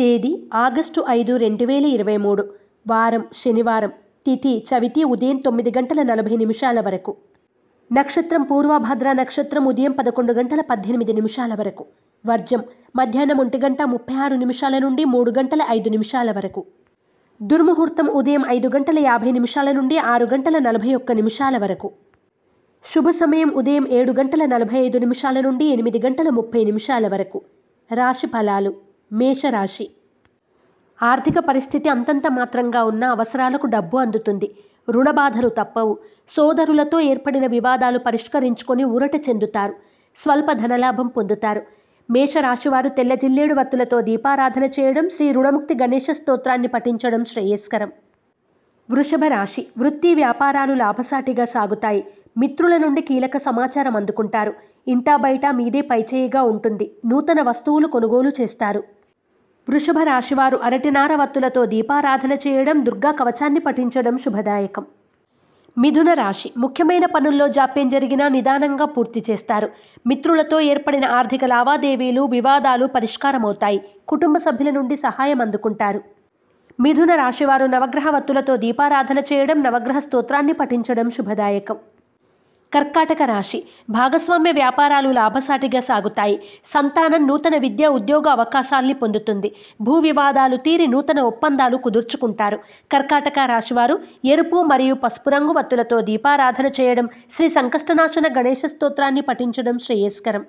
తేదీ ఆగస్టు ఐదు రెండు వేల ఇరవై మూడు. వారం శనివారం. తిథి చవితి ఉదయం తొమ్మిది గంటల నలభై నిమిషాల వరకు. నక్షత్రం పూర్వభద్ర నక్షత్రం ఉదయం పదకొండు గంటల పద్దెనిమిది నిమిషాల వరకు. వర్జం మధ్యాహ్నం ఒంటి గంట ముప్పై ఆరు నిమిషాల నుండి మూడు గంటల ఐదు నిమిషాల వరకు. దుర్ముహూర్తం ఉదయం ఐదు గంటల యాభై నిమిషాల నుండి ఆరు గంటల నలభై ఒక్క నిమిషాల వరకు. శుభ సమయం ఉదయం ఏడు గంటల నలభై ఐదు నిమిషాల నుండి ఎనిమిది గంటల ముప్పై నిమిషాల వరకు. రాశి ఫలాలు మేషరాశి. ఆర్థిక పరిస్థితి అంతంత మాత్రంగా ఉన్న అవసరాలకు డబ్బు అందుతుంది. రుణబాధలు తప్పవు. సోదరులతో ఏర్పడిన వివాదాలు పరిష్కరించుకొని ఊరట చెందుతారు. స్వల్ప ధనలాభం పొందుతారు. మేషరాశివారు తెల్ల జిల్లేడు వత్తులతో దీపారాధన చేయడం శ్రీ రుణముక్తి గణేష స్తోత్రాన్ని పఠించడం శ్రేయస్కరం. వృషభ రాశి. వృత్తి వ్యాపారాలు లాభసాటిగా సాగుతాయి. మిత్రుల నుండి కీలక సమాచారం అందుకుంటారు. ఇంటా బయట మీదే పైచేయిగా ఉంటుంది. నూతన వస్తువులు కొనుగోలు చేస్తారు. వృషభ రాశివారు అరటినార వత్తులతో దీపారాధన చేయడం దుర్గా కవచాన్ని పఠించడం శుభదాయకం. మిథున రాశి. ముఖ్యమైన పనుల్లో జాప్యం జరిగినా నిదానంగా పూర్తి చేస్తారు. మిత్రులతో ఏర్పడిన ఆర్థిక లావాదేవీలు వివాదాలు పరిష్కారమవుతాయి. కుటుంబ సభ్యుల నుండి సహాయం అందుకుంటారు. మిథున రాశివారు నవగ్రహ వత్తులతో దీపారాధన చేయడం నవగ్రహ స్తోత్రాన్ని పఠించడం శుభదాయకం. కర్కాటక రాశి. భాగస్వామ్య వ్యాపారాలు లాభసాటిగా సాగుతాయి. సంతానం నూతన విద్య ఉద్యోగ అవకాశాల్ని పొందుతుంది. భూ వివాదాలు తీరి నూతన ఒప్పందాలు కుదుర్చుకుంటారు. కర్కాటక రాశివారు ఎరుపు మరియు పసుపు రంగు వత్తులతో దీపారాధన చేయడం శ్రీ సంకష్టనాశన గణేష స్తోత్రాన్ని పఠించడం శ్రేయస్కరం.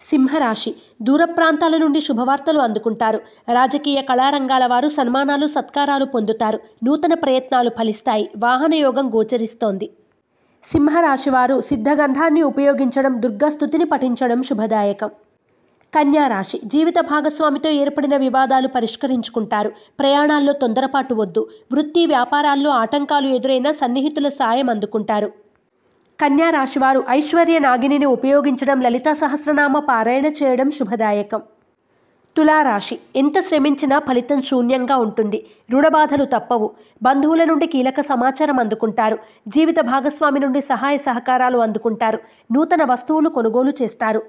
సింహరాశి. దూర ప్రాంతాల నుండి శుభవార్తలు అందుకుంటారు. రాజకీయ కళారంగాల వారు సన్మానాలు సత్కారాలు పొందుతారు. నూతన ప్రయత్నాలు ఫలిస్తాయి. వాహన యోగం గోచరిస్తోంది. సింహరాశివారు సిద్ధగంధాన్ని ఉపయోగించడం దుర్గాస్తుతిని పఠించడం శుభదాయకం. కన్యా రాశి జీవిత భాగస్వామితో ఏర్పడిన వివాదాలు పరిష్కరించుకుంటారు. ప్రయాణాల్లో తొందరపాటు వద్దు. వృత్తి వ్యాపారాల్లో ఆటంకాలు ఎదురైనా సన్నిహితుల సాయం అందుకుంటారు. కన్యారాశివారు ఐశ్వర్య నాగిని ఉపయోగించడం లలితా సహస్రనామ పారాయణ చేయడం శుభదాయకం. తులారాశి. ఎంత శ్రమించినా ఫలితం శూన్యంగా ఉంటుంది. రుణబాధలు తప్పవు. బంధువుల నుండి కీలక సమాచారం అందుకుంటారు. జీవిత భాగస్వామి నుండి సహాయ సహకారాలు అందుకుంటారు. నూతన వస్తువులు కొనుగోలు చేస్తారు.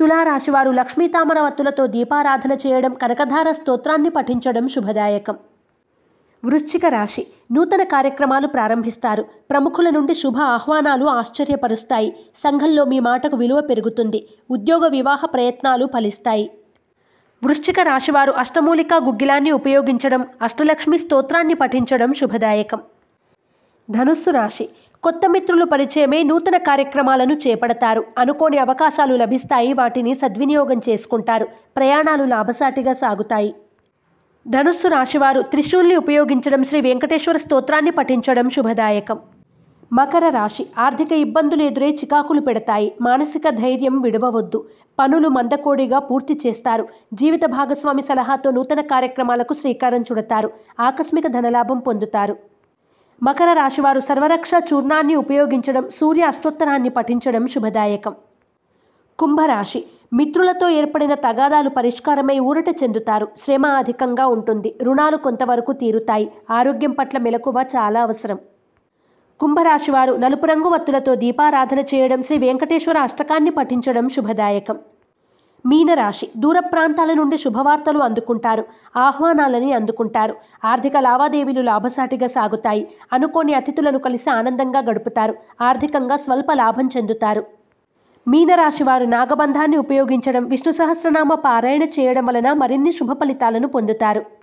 తులారాశివారు లక్ష్మీతామరవత్తులతో దీపారాధన చేయడం కనకధార స్తోత్రాన్ని పఠించడం శుభదాయకం. వృశ్చిక రాశి. నూతన కార్యక్రమాలు ప్రారంభిస్తారు. ప్రముఖుల నుండి శుభ ఆహ్వానాలు ఆశ్చర్యపరుస్తాయి. సంఘంలో మీ మాటకు విలువ పెరుగుతుంది. ఉద్యోగ వివాహ ప్రయత్నాలు ఫలిస్తాయి. వృశ్చిక రాశివారు అష్టమూలికా గుగ్గిలాన్ని ఉపయోగించడం అష్టలక్ష్మి స్తోత్రాన్ని పఠించడం శుభదాయకం. ధనుస్సు రాశి కొత్త మిత్రులు పరిచయమే నూతన కార్యక్రమాలను చేపడతారు. అనుకోని అవకాశాలు లభిస్తాయి వాటిని సద్వినియోగం చేసుకుంటారు. ప్రయాణాలు లాభసాటిగా సాగుతాయి. ధనుస్సు రాశివారు త్రిశూల్ని ఉపయోగించడం శ్రీ వెంకటేశ్వర స్తోత్రాన్ని పఠించడం శుభదాయకం. మకర రాశి ఆర్థిక ఇబ్బందులు ఎదురై చికాకులు పెడతాయి. మానసిక ధైర్యం విడవవద్దు. పనులు మందకోడిగా పూర్తి చేస్తారు. జీవిత భాగస్వామి సలహాతో నూతన కార్యక్రమాలకు శ్రీకారం చుడతారు. ఆకస్మిక ధనలాభం పొందుతారు. మకర రాశివారు సర్వరక్ష చూర్ణాన్ని ఉపయోగించడం సూర్య అష్టోత్తరాన్ని పఠించడం శుభదాయకం. కుంభరాశి మిత్రులతో ఏర్పడిన తగాదాలు పరిష్కారమై ఊరట చెందుతారు. శ్రమ అధికంగా ఉంటుంది. రుణాలు కొంతవరకు తీరుతాయి. ఆరోగ్యం పట్ల మెలకువ చాలా అవసరం. కుంభరాశివారు నలుపు రంగు వత్తులతో దీపారాధన చేయడం శ్రీ వెంకటేశ్వర అష్టకాన్ని పఠించడం శుభదాయకం. మీనరాశి దూర ప్రాంతాల నుండి శుభవార్తలు అందుకుంటారు ఆహ్వానాలని అందుకుంటారు. ఆర్థిక లావాదేవీలు లాభసాటిగా సాగుతాయి. అనుకోని అతిథులను కలిసి ఆనందంగా గడుపుతారు ఆర్థికంగా స్వల్ప లాభం చెందుతారు. మీనరాశి వారు నాగబంధాన్ని ఉపయోగించడం విష్ణు సహస్రనామ పారాయణ చేయడం వలన మరిన్ని శుభ ఫలితాలను పొందుతారు.